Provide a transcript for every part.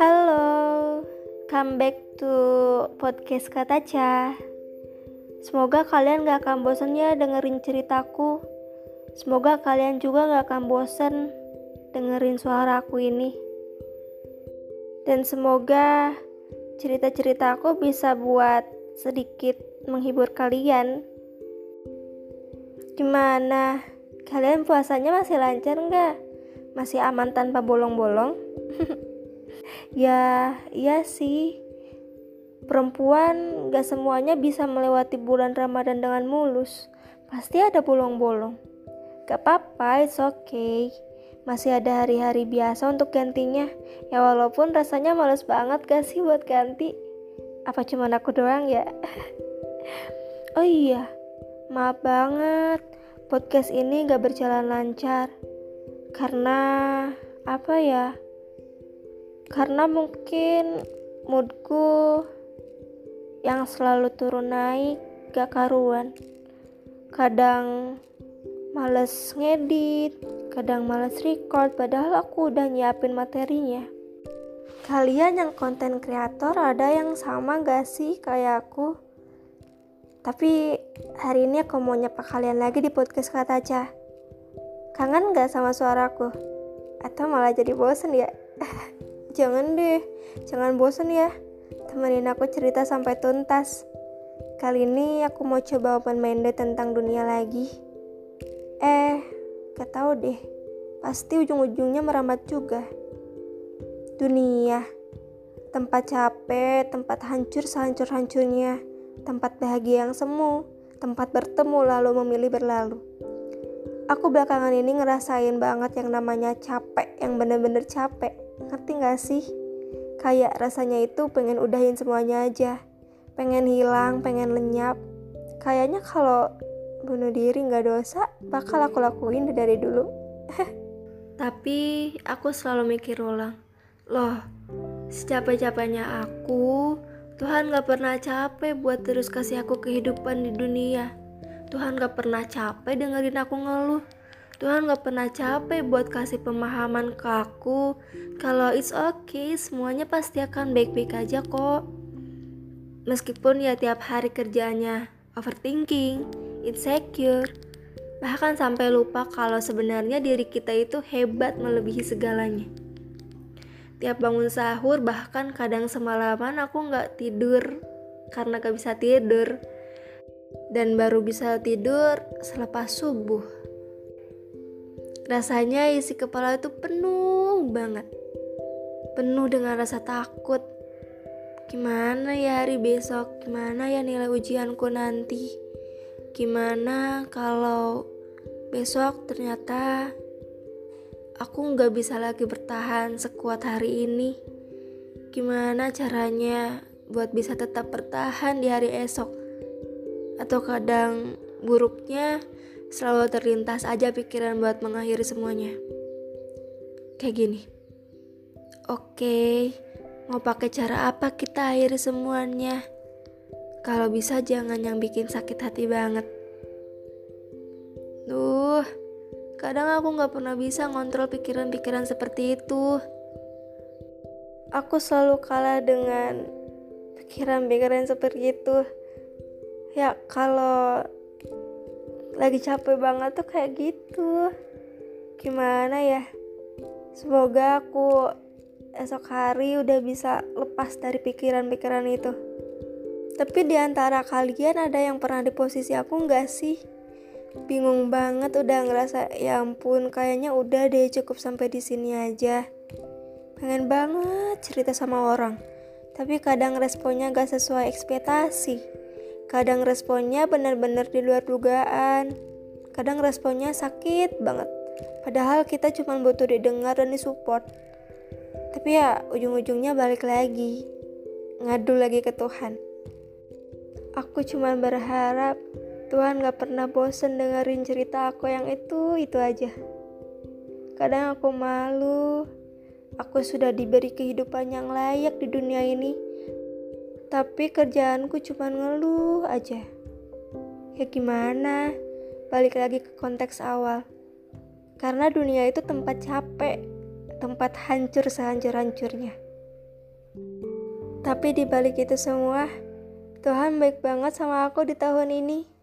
Halo, come back to podcast Kataca. Semoga kalian gak akan bosan ya dengerin ceritaku. Semoga kalian juga gak akan bosan dengerin suara aku ini. Dan semoga cerita-cerita aku bisa buat sedikit menghibur kalian. Gimana? Kalian puasanya masih lancar nggak? Masih aman tanpa bolong-bolong? ya, iya sih. Perempuan gak semuanya bisa melewati bulan Ramadan dengan mulus. Pasti ada bolong-bolong. Gak apa-apa, it's okay. Masih ada hari-hari biasa untuk gantinya. Ya walaupun rasanya males banget gak sih buat ganti. Apa cuma aku doang ya? oh iya, maaf banget. Podcast ini gak berjalan lancar. Karena apa ya? karena mungkin moodku yang selalu turun naik gak karuan kadang males ngedit kadang males record padahal aku udah nyiapin materinya kalian yang konten kreator ada yang sama gak sih kayak aku tapi hari ini aku mau nyapa kalian lagi di podcast kata aja kangen gak sama suaraku atau malah jadi bosen ya Jangan deh, jangan bosan ya. Temenin aku cerita sampai tuntas. Kali ini aku mau coba open minded tentang dunia lagi. Eh, gak tau deh. Pasti ujung-ujungnya merambat juga. Dunia, tempat capek, tempat hancur sehancur-hancurnya, tempat bahagia yang semu, tempat bertemu lalu memilih berlalu. Aku belakangan ini ngerasain banget yang namanya capek, yang bener-bener capek Ngerti gak sih? Kayak rasanya itu pengen udahin semuanya aja. Pengen hilang, pengen lenyap. Kayaknya kalau bunuh diri gak dosa, bakal aku lakuin dari dulu. Tapi aku selalu mikir ulang. Loh, secapek-capeknya aku, Tuhan gak pernah capek buat terus kasih aku kehidupan di dunia. Tuhan gak pernah capek dengerin aku ngeluh. Tuhan gak pernah capek buat kasih pemahaman ke aku kalau it's okay, semuanya pasti akan baik-baik aja kok. Meskipun ya tiap hari kerjanya overthinking, insecure, bahkan sampai lupa kalau sebenarnya diri kita itu hebat melebihi segalanya. Tiap bangun sahur bahkan kadang semalaman aku nggak tidur karena gak bisa tidur dan baru bisa tidur selepas subuh. Rasanya isi kepala itu penuh banget. Penuh dengan rasa takut. Gimana ya hari besok? Gimana ya nilai ujianku nanti? Gimana kalau besok ternyata aku nggak bisa lagi bertahan sekuat hari ini? Gimana caranya buat bisa tetap bertahan di hari esok? Atau kadang buruknya selalu terlintas aja pikiran buat mengakhiri semuanya. Kayak gini. Oke, mau pakai cara apa kita akhiri semuanya? Kalau bisa jangan yang bikin sakit hati banget. Duh, kadang aku gak pernah bisa ngontrol pikiran-pikiran seperti itu. Aku selalu kalah dengan pikiran-pikiran seperti itu. Ya, kalau lagi capek banget tuh kayak gitu gimana ya semoga aku esok hari udah bisa lepas dari pikiran-pikiran itu tapi di antara kalian ada yang pernah di posisi aku nggak sih bingung banget udah ngerasa ya ampun kayaknya udah deh cukup sampai di sini aja pengen banget cerita sama orang tapi kadang responnya gak sesuai ekspektasi Kadang responnya benar-benar di luar dugaan. Kadang responnya sakit banget. Padahal kita cuma butuh didengar dan disupport. Tapi ya ujung-ujungnya balik lagi. Ngadu lagi ke Tuhan. Aku cuma berharap Tuhan gak pernah bosen dengerin cerita aku yang itu, itu aja. Kadang aku malu, aku sudah diberi kehidupan yang layak di dunia ini tapi kerjaanku cuma ngeluh aja. Ya gimana? Balik lagi ke konteks awal. Karena dunia itu tempat capek, tempat hancur sehancur-hancurnya. Tapi di balik itu semua, Tuhan baik banget sama aku di tahun ini.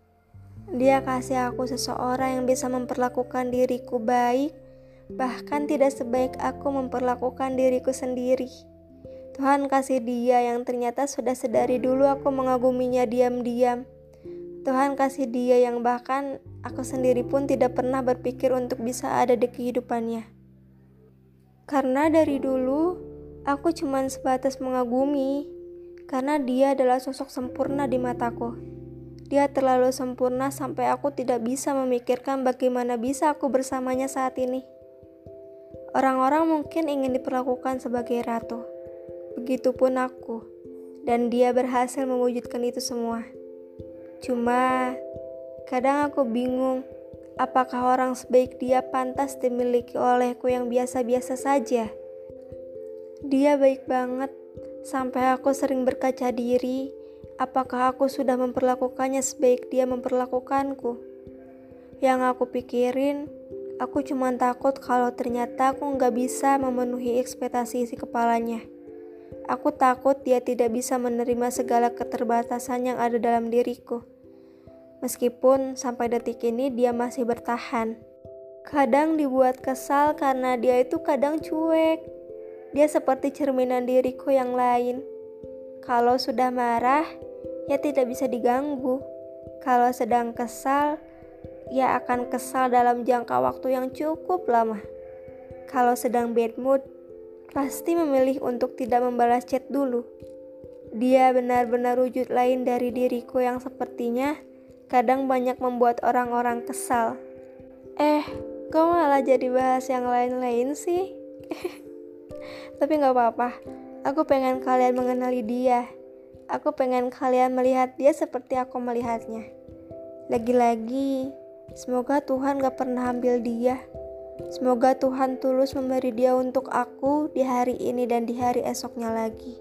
Dia kasih aku seseorang yang bisa memperlakukan diriku baik, bahkan tidak sebaik aku memperlakukan diriku sendiri. Tuhan kasih dia yang ternyata sudah sedari dulu aku mengaguminya diam-diam. Tuhan kasih dia yang bahkan aku sendiri pun tidak pernah berpikir untuk bisa ada di kehidupannya. Karena dari dulu aku cuma sebatas mengagumi, karena dia adalah sosok sempurna di mataku. Dia terlalu sempurna sampai aku tidak bisa memikirkan bagaimana bisa aku bersamanya saat ini. Orang-orang mungkin ingin diperlakukan sebagai ratu. Begitupun aku. Dan dia berhasil mewujudkan itu semua. Cuma, kadang aku bingung apakah orang sebaik dia pantas dimiliki olehku yang biasa-biasa saja. Dia baik banget, Sampai aku sering berkaca diri, apakah aku sudah memperlakukannya sebaik dia memperlakukanku? Yang aku pikirin, aku cuma takut kalau ternyata aku nggak bisa memenuhi ekspektasi isi kepalanya. Aku takut dia tidak bisa menerima segala keterbatasan yang ada dalam diriku. Meskipun sampai detik ini dia masih bertahan. Kadang dibuat kesal karena dia itu kadang cuek, dia seperti cerminan diriku yang lain. Kalau sudah marah, ya tidak bisa diganggu. Kalau sedang kesal, ia akan kesal dalam jangka waktu yang cukup lama. Kalau sedang bad mood, pasti memilih untuk tidak membalas chat dulu. Dia benar-benar wujud lain dari diriku yang sepertinya kadang banyak membuat orang-orang kesal. Eh, kok malah jadi bahas yang lain-lain sih? Tapi gak apa-apa, aku pengen kalian mengenali dia. Aku pengen kalian melihat dia seperti aku melihatnya. Lagi-lagi, semoga Tuhan gak pernah ambil dia. Semoga Tuhan tulus memberi dia untuk aku di hari ini dan di hari esoknya lagi.